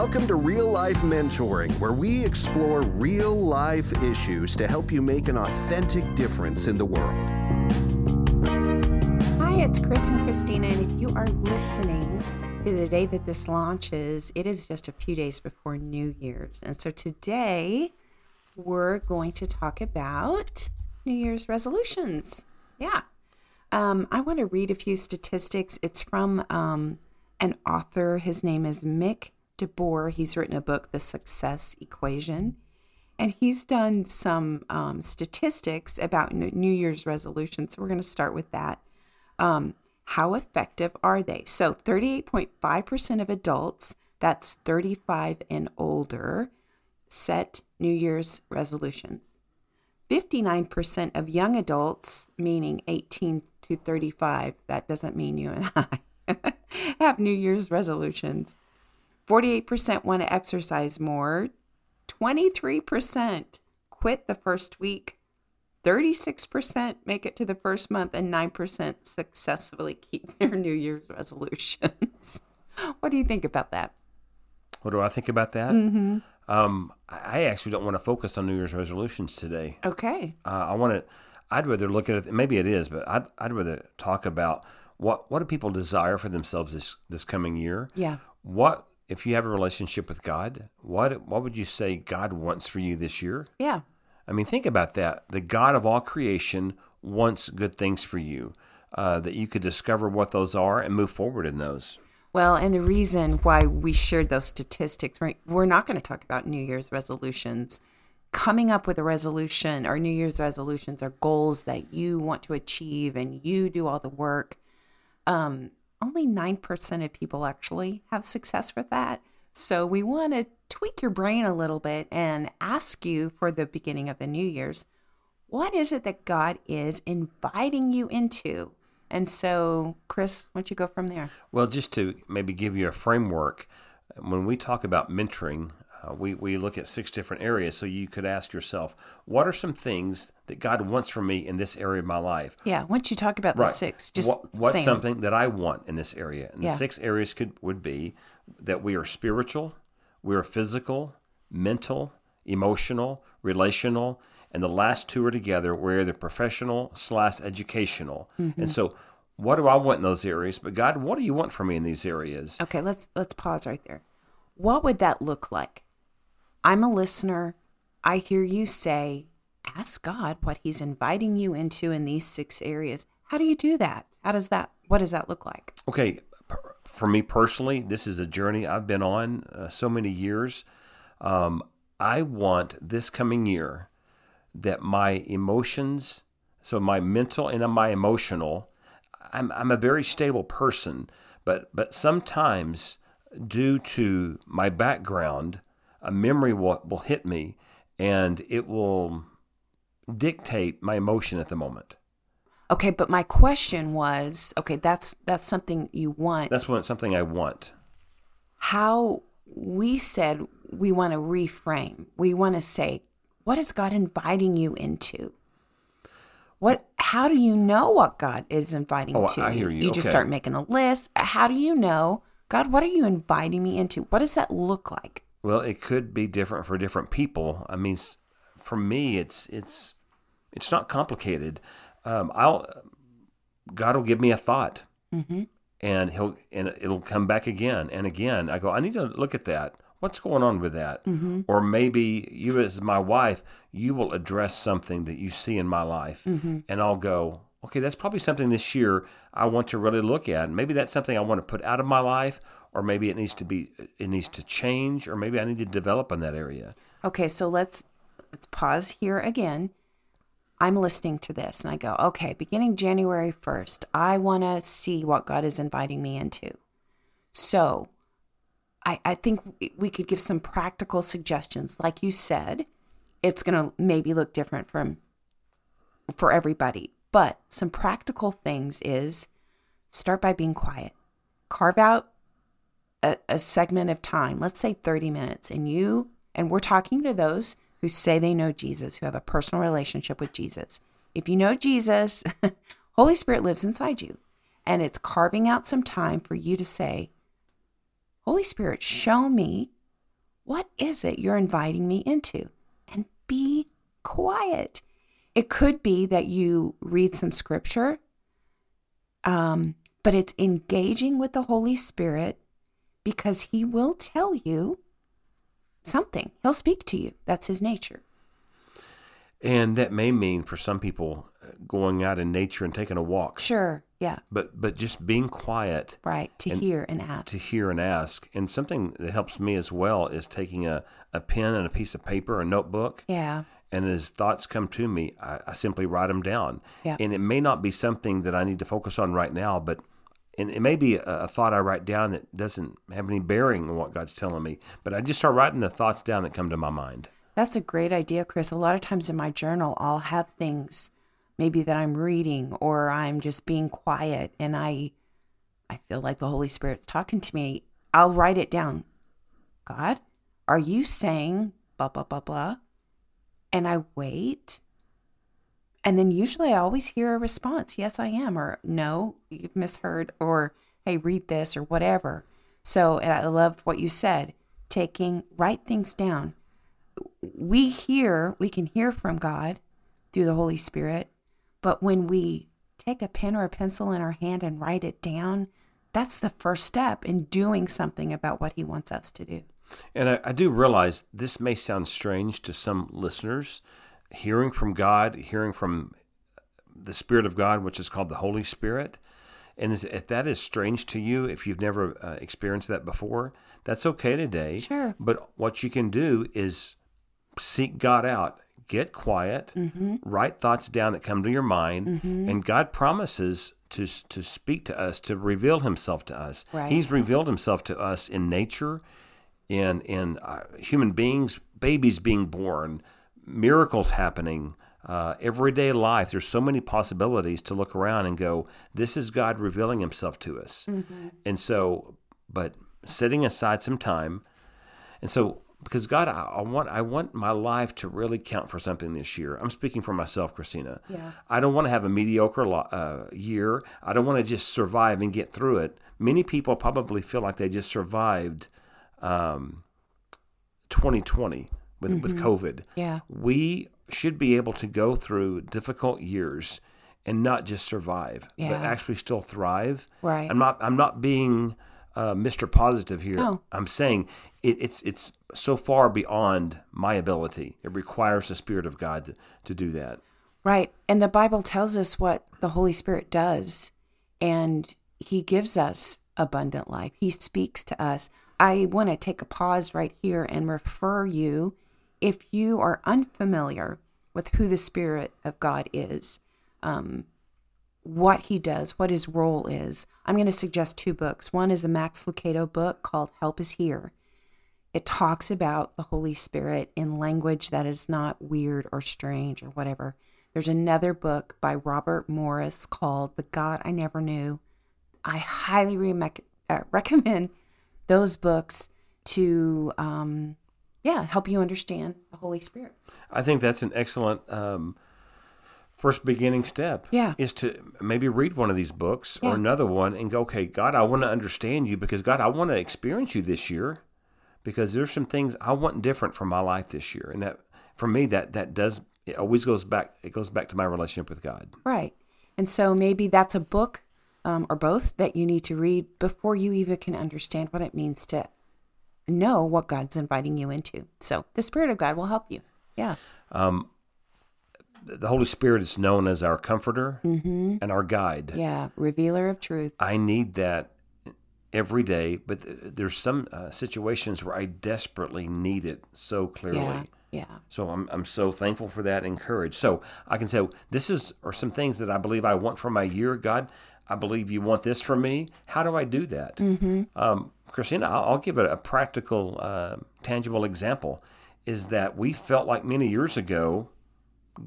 Welcome to Real Life Mentoring, where we explore real life issues to help you make an authentic difference in the world. Hi, it's Chris and Christina, and if you are listening to the day that this launches, it is just a few days before New Year's. And so today we're going to talk about New Year's resolutions. Yeah. Um, I want to read a few statistics. It's from um, an author. His name is Mick DeBoer. He's written a book, The Success Equation, and he's done some um, statistics about New Year's resolutions. So we're going to start with that. Um, how effective are they? So 38.5% of adults, that's 35 and older, set New Year's resolutions. 59% of young adults, meaning 18 to 35, that doesn't mean you and I, have New Year's resolutions. 48% want to exercise more. 23% quit the first week. 36% make it to the first month, and 9% successfully keep their New Year's resolutions. what do you think about that? What do I think about that? Mm-hmm. Um, I actually don't want to focus on New Year's resolutions today. Okay. Uh, I want to. I'd rather look at it. Maybe it is, but I'd, I'd rather talk about what what do people desire for themselves this this coming year. Yeah. What if you have a relationship with God? What what would you say God wants for you this year? Yeah. I mean, think about that. The God of all creation wants good things for you. Uh, that you could discover what those are and move forward in those. Well, and the reason why we shared those statistics, right? We're not going to talk about New Year's resolutions. Coming up with a resolution or New Year's resolutions are goals that you want to achieve and you do all the work. Um, only 9% of people actually have success with that. So we want to tweak your brain a little bit and ask you for the beginning of the New Year's what is it that God is inviting you into? And so, Chris, why don't you go from there? Well, just to maybe give you a framework, when we talk about mentoring, uh, we, we look at six different areas. So you could ask yourself, what are some things that God wants from me in this area of my life? Yeah, once you talk about the six, just what, what's say 'em. something that I want in this area? And Yeah. the six areas could would be that we are spiritual, we are physical, mental, emotional, relational, and the last two are together. We're either professional slash educational. Mm-hmm. And so, what do I want in those areas? But God, what do you want from me in these areas? Okay, let's let's pause right there. What would that look like? I'm a listener. I hear you say, ask God what he's inviting you into in these six areas. How do you do that? How does that what does that look like? Okay, for me personally, this is a journey I've been on uh, so many years. Um, I want this coming year that my emotions, so my mental and my emotional, I'm, I'm a very stable person, but but sometimes due to my background, a memory will, will hit me and it will dictate my emotion at the moment. Okay, but my question was, okay, that's that's something you want. That's what something I want. how we said we want to reframe. We want to say, what is God inviting you into? What how do you know what God is inviting Oh, to I hear you. You just start making a list. How do you know, God, what are you inviting me into? What does that look like? Well, it could be different for different people. I mean, for me, it's it's it's not complicated. Um, I'll God will give me a thought, Mm-hmm. and he'll and it'll come back again and again. I go, I need to look at that. What's going on with that? Mm-hmm. Or maybe you, as my wife, you will address something that you see in my life, Mm-hmm. and I'll go, okay, that's probably something this year I want to really look at. Maybe that's something I want to put out of my life, or maybe it needs to be it needs to change, or maybe I need to develop in that area. Okay, so let's let's pause here again. I'm listening to this and I go, okay, beginning January 1st, I want to see what God is inviting me into. So I, I think we- could give some practical suggestions. Like you said, it's going to maybe look different from for everybody, but some practical things is start by being quiet. Carve out a, a segment of time, let's say 30 minutes, and you, and we're talking to those who say they know Jesus, who have a personal relationship with Jesus. If you know Jesus, Holy Spirit lives inside you. And it's carving out some time for you to say, Holy Spirit, show me what is it you're inviting me into? And be quiet. It could be that you read some scripture, um, but it's engaging with the Holy Spirit because He will tell you something. He'll speak to you. That's His nature. And that may mean for some people uh, going out in nature and taking a walk. Sure. Yeah. But but just being quiet Right. To And hear and ask. to hear and ask. And something that helps me as well is taking a, a pen and a piece of paper, a notebook, yeah. And as thoughts come to me, I, I simply write them down. Yeah. And it may not be something that I need to focus on right now, but and it may be a, a thought I write down that doesn't have any bearing on what God's telling me. But I just start writing the thoughts down that come to my mind. That's a great idea, Chris. A lot of times in my journal, I'll have things maybe that I'm reading or I'm just being quiet and I I feel like the Holy Spirit's talking to me. I'll write it down. God, are you saying blah blah blah blah? And I wait. And then usually I always hear a response, yes I am or no, you've misheard or hey, read this or whatever. So, and I love what you said, taking write things down we hear, we can hear from God through the Holy Spirit, but when we take a pen or a pencil in our hand and write it down, that's the first step in doing something about what He wants us to do. And I, I do realize this may sound strange to some listeners. Hearing from God, hearing from the Spirit of God, which is called the Holy Spirit. And if that is strange to you, if you've never uh, experienced that before, that's okay today. Sure. But what you can do is seek God out, get quiet, Mm-hmm. write thoughts down that come to your mind, and God promises to to speak to us, to reveal Himself to us. Right. He's revealed Himself to us in nature, in in uh, human beings, babies being born, miracles happening. Uh, everyday life, there's so many possibilities to look around and go, this is God revealing himself to us. And so, but setting aside some time, and so because God, I, I want I want my life to really count for something this year. I'm speaking for myself, Christina. Yeah. I don't want to have a mediocre lo- uh, year. I don't want to just survive and get through it. Many people probably feel like they just survived um, 2020 with with COVID. Yeah. We should be able to go through difficult years and not just survive, but actually still thrive. Right. I'm not. I'm not being uh, Mr. Positive here. No. I'm saying it, it's it's so far beyond my ability. It requires the Spirit of God to, to do that. Right. And the Bible tells us what the Holy Spirit does, and He gives us abundant life. He speaks to us. I want to take a pause right here and refer you, if you are unfamiliar with who the Spirit of God is, um, what He does, what His role is, I'm going to suggest two books. One is a Max Lucado book called Help Is Here. It talks about the Holy Spirit in language that is not weird or strange or whatever. There's another book by Robert Morris called The God I Never Knew. I highly re- uh, recommend those books to, um, yeah, help you understand the Holy Spirit. I think that's an excellent um, first beginning step. Yeah. Is to maybe read one of these books Yeah. or another one and go, okay, God, I want to understand you because God, I want to experience you this year because there's some things I want different from my life this year. And that for me that that does it always goes back it goes back to my relationship with God. Right. And so maybe that's a book um, or both that you need to read before you even can understand what it means to know what God's inviting you into. So the Spirit of God will help you. Yeah. Um, The Holy Spirit is known as our comforter and our guide. Yeah. Revealer of truth. I need that every day, but th- there's some uh, situations where I desperately need it so clearly. Yeah. Yeah. So I'm, I'm so thankful for that, and encouraged. So I can say, this is are some things that I believe I want for my year. God, I believe you want this from me. How do I do that? Mm-hmm. Um, Christina, I'll, I'll give it a practical, uh, tangible example. Is that we felt like many years ago,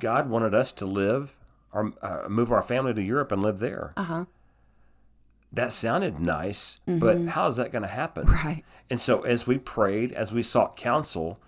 God wanted us to live or uh, move our family to Europe and live there. Uh huh. That sounded nice, but how is that going to happen? Right. And so as we prayed, as we sought counsel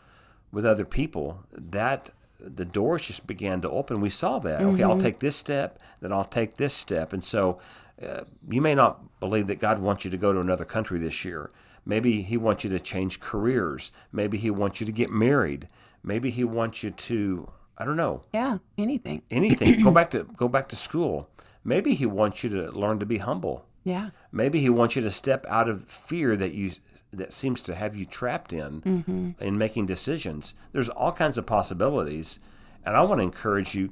with other people, that the doors just began to open. We saw that. Okay, I'll take this step, then I'll take this step. And so uh, you may not believe that God wants you to go to another country this year, Maybe he wants you to change careers. Maybe he wants you to get married. Maybe he wants you to I don't know Yeah, anything. anything. go back to go back to school. Maybe he wants you to learn to be humble. Yeah. Maybe he wants you to step out of fear that you that seems to have you trapped in in making decisions. There's all kinds of possibilities, and I want to encourage you.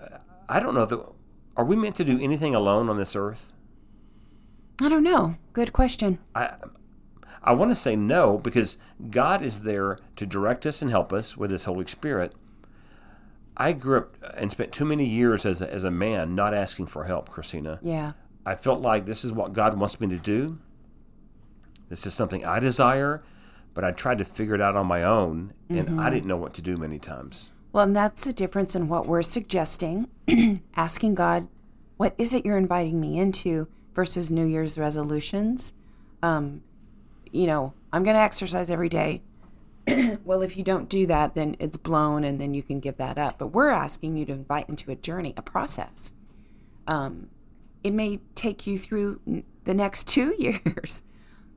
uh, I don't know that are we meant to do anything alone on this earth? I don't know. Good question. I I want to say no because God is there to direct us and help us with His Holy Spirit. I grew up and spent too many years as a, as a man not asking for help, Christina. Yeah. I felt like this is what God wants me to do. This is something I desire, but I tried to figure it out on my own, and I didn't know what to do many times. Well, and that's the difference in what we're suggesting, asking God, what is it you're inviting me into versus New Year's resolutions? Um, you know, I'm going to exercise every day. well, if you don't do that, then it's blown and then you can give that up. But we're asking you to invite into a journey, a process. Um, it may take you through the next two years.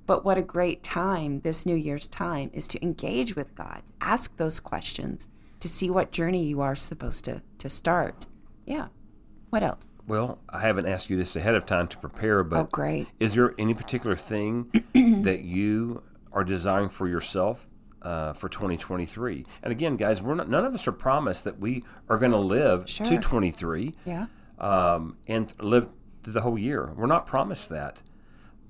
But what a great time, this New Year's time, is to engage with God, ask those questions to see what journey you are supposed to, to start. Yeah. What else? Well, I haven't asked you this ahead of time to prepare, but Oh, great. is there any particular thing that you are desiring for yourself uh, for 2023? And again, guys, we're not, none of us are promised that we are going to live Sure. to 23 Yeah. um, and live the whole year. We're not promised that.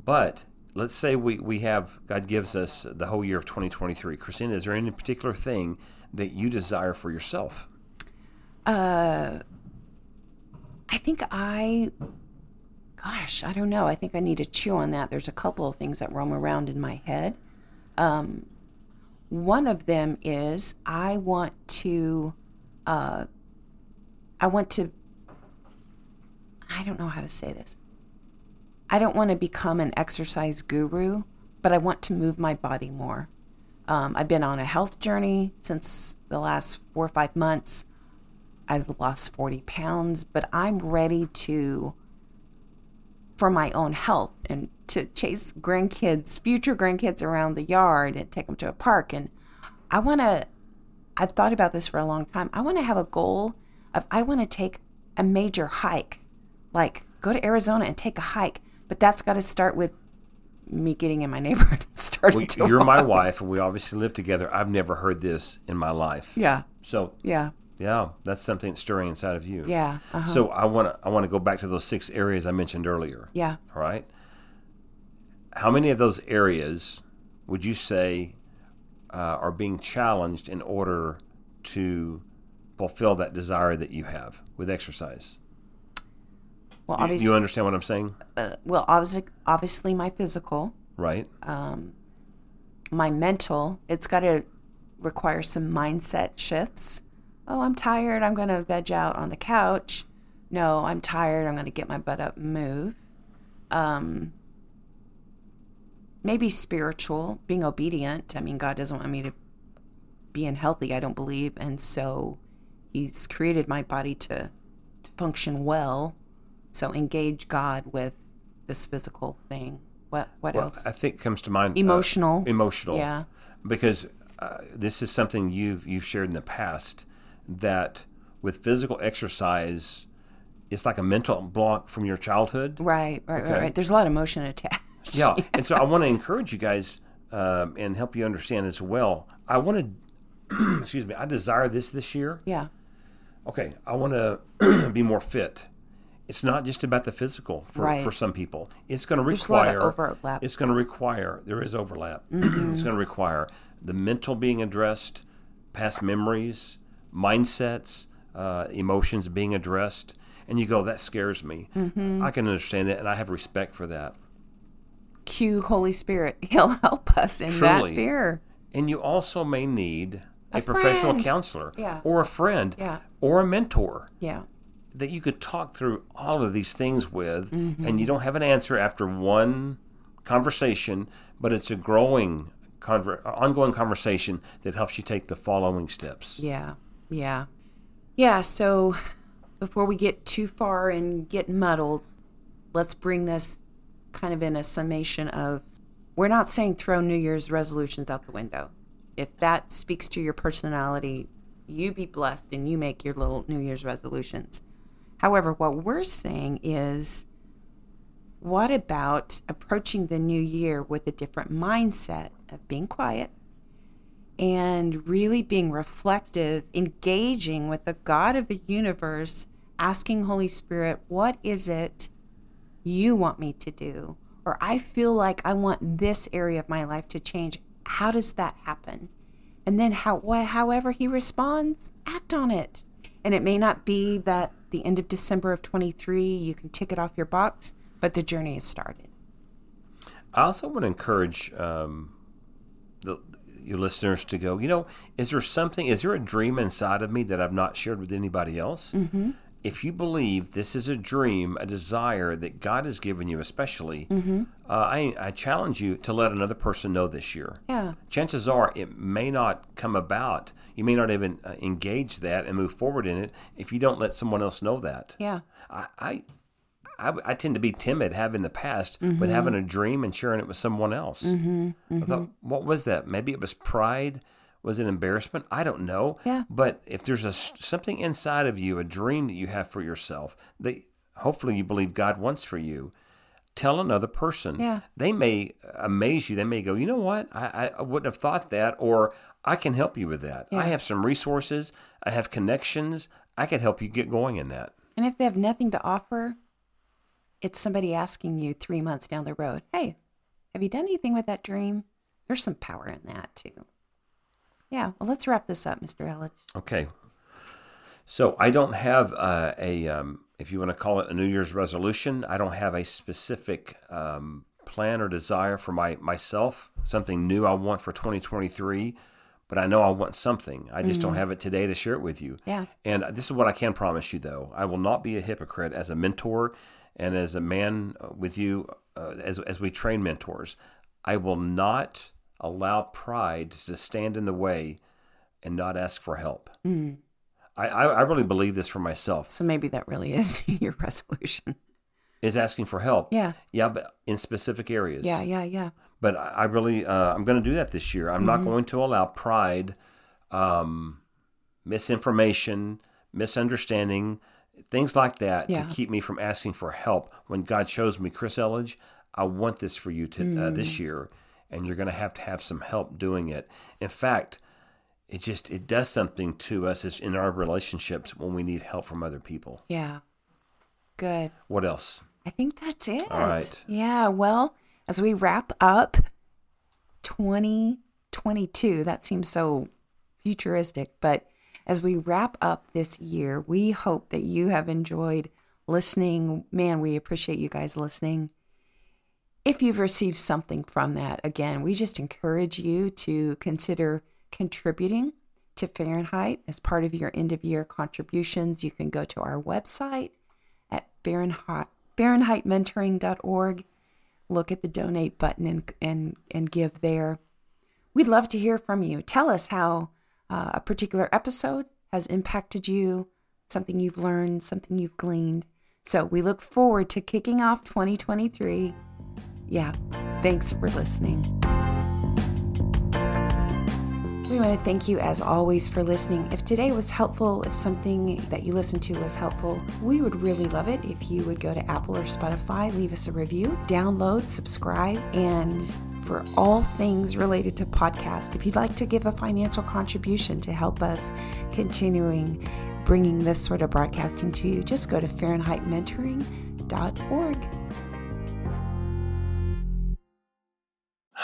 But let's say we, we have, God gives us the whole year of 2023. Christina, is there any particular thing that you desire for yourself? Uh, I think I, gosh, I don't know. I think I need to chew on that. There's a couple of things that roam around in my head. Um, one of them is I want to, uh, I want to, I don't know how to say this. I don't want to become an exercise guru, but I want to move my body more. Um, I've been on a health journey since the last four or five months. I've lost 40 pounds, but I'm ready to, for my own health and to chase grandkids, future grandkids around the yard and take them to a park. And I want to, I've thought about this for a long time. I want to have a goal of, I want to take a major hike, like go to Arizona and take a hike. But that's got to start with me getting in my neighborhood and starting Well, to you're my wife, and we obviously live together. I've never heard this in my life. Yeah. So, Yeah. yeah, that's something that's stirring inside of you. Yeah. Uh-huh. So I want to I want to go back to those six areas I mentioned earlier. yeah. All right. How many of those areas would you say uh, are being challenged in order to fulfill that desire that you have with exercise? Well, You- obviously, you understand what I'm saying, uh, well, obviously, obviously, my physical, right? Um, my mental, it's got to require some mindset shifts. Oh, I'm tired. I'm going to veg out on the couch. No, I'm tired. I'm going to get my butt up and move. Um, maybe spiritual, being obedient. I mean, God doesn't want me to be unhealthy, I don't believe. And so He's created my body to, to function well. So engage God with this physical thing. What, what Well, else? I think comes to mind uh, Emotional. emotional. Yeah. Because uh, this is something you've you've shared in the past that with physical exercise, it's like a mental block from your childhood. Right, right, Okay. right, right. There's a lot of emotion attached. Yeah, and so I want to encourage you guys um, and help you understand as well. I want to, excuse me, I desire this this year. Yeah. Okay, I want to be more fit. It's not just about the physical for, Right. for some people. It's going to There's a lot of require overlap. It's going to require there is overlap. Mm-hmm. it's going to require the mental being addressed, past memories, mindsets, uh, emotions being addressed. And you go, that scares me. Mm-hmm. I can understand that, and I have respect for that. Cue Holy Spirit. He'll help us in Truly. that fear. And you also may need a, A professional counselor Yeah. or a friend Yeah. or a mentor Yeah. That you could talk through all of these things with. Mm-hmm. And you don't have an answer after one conversation, but it's a growing, conver- ongoing conversation that helps you take the following steps. Yeah. Yeah. Yeah. So before we get too far and get muddled, let's bring this kind of in a summation of we're not saying throw New Year's resolutions out the window. If that speaks to your personality, you be blessed and you make your little New Year's resolutions. However, what we're saying is what about approaching the new year with a different mindset of being quiet and really being reflective, engaging with the God of the universe, asking Holy Spirit, what is it you want me to do? Or I feel like I want this area of my life to change. How does that happen? And then how what however he responds, act on it. And it may not be that the end of December of 23 you can tick it off your box, but the journey has started. I also want to encourage um, the, your listeners to go, you know, is there something, is there a dream inside of me that I've not shared with anybody else? Mm-hmm. If you believe this is a dream, a desire that God has given you, especially, mm-hmm. uh, I, I challenge you to let another person know this year. Yeah. Chances are it may not come about. You may not even uh, engage that and move forward in it if you don't let someone else know that. Yeah. I, I I, I, tend to be timid, have in the past, Mm-hmm. with having a dream and sharing it with someone else. Mm-hmm, I thought, what was that? Maybe it was pride. Was it an embarrassment? I don't know. Yeah. But if there's a something inside of you, a dream that you have for yourself, that hopefully you believe God wants for you, tell another person. Yeah. They may amaze you. They may go, you know what? I, I wouldn't have thought that, or I can help you with that. Yeah. I have some resources. I have connections. I could help you get going in that. And if they have nothing to offer, it's somebody asking you three months down the road, hey, have you done anything with that dream? There's some power in that too. Yeah, well, let's wrap this up, Mr. Elledge. Okay. So I don't have uh, a, um, if you want to call it a New Year's resolution, I don't have a specific um, plan or desire for my myself, something new I want for 2023. But I know I want something. I just don't have it today to share it with you. Yeah. And this is what I can promise you, though. I will not be a hypocrite as a mentor and as a man uh, with you, uh, as, as we train mentors. I will not allow pride to stand in the way and not ask for help. Mm. I, I, I really believe this for myself. So maybe that really is your resolution. Is asking for help. Yeah. Yeah, but in specific areas. Yeah, yeah, yeah. But I I really, uh, I'm going to do that this year. I'm Mm-hmm. not going to allow pride, um, misinformation, misunderstanding, things like that Yeah. to keep me from asking for help. When God shows me, Chris Elledge, I want this for you to uh, Mm. this year, and you're going to have to have some help doing it. In fact, it just it does something to us as in our relationships when we need help from other people. Yeah. Good. What else? I think that's it. All right. Yeah. Well, as we wrap up 2022, that seems so futuristic, but as we wrap up this year, we hope that you have enjoyed listening. Man, we appreciate you guys listening. If you've received something from that, again, we just encourage you to consider contributing to Fahrenheit as part of your end of year contributions. You can go to our website at Fahrenheit, FahrenheitMentoring.org. Look at the donate button and, and, and give there. We'd love to hear from you. Tell us how uh, a particular episode has impacted you, something you've learned, something you've gleaned. So we look forward to kicking off 2023. Yeah, thanks for listening. We want to thank you as always for listening. If today was helpful, if something that you listened to was helpful, we would really love it if you would go to Apple or Spotify, leave us a review, download, subscribe, and for all things related to podcast, if you'd like to give a financial contribution to help us continuing bringing this sort of broadcasting to you, just go to FahrenheitMentoring.org.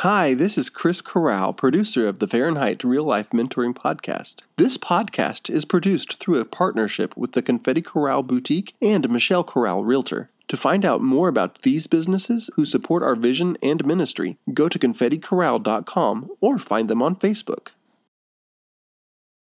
Hi, this is Chris Corral, producer of the Fahrenheit Real Life Mentoring Podcast. This podcast is produced through a partnership with the Confetti Corral Boutique and Michelle Corral Realtor. To find out more about these businesses who support our vision and ministry, go to confetticorral.com or find them on Facebook.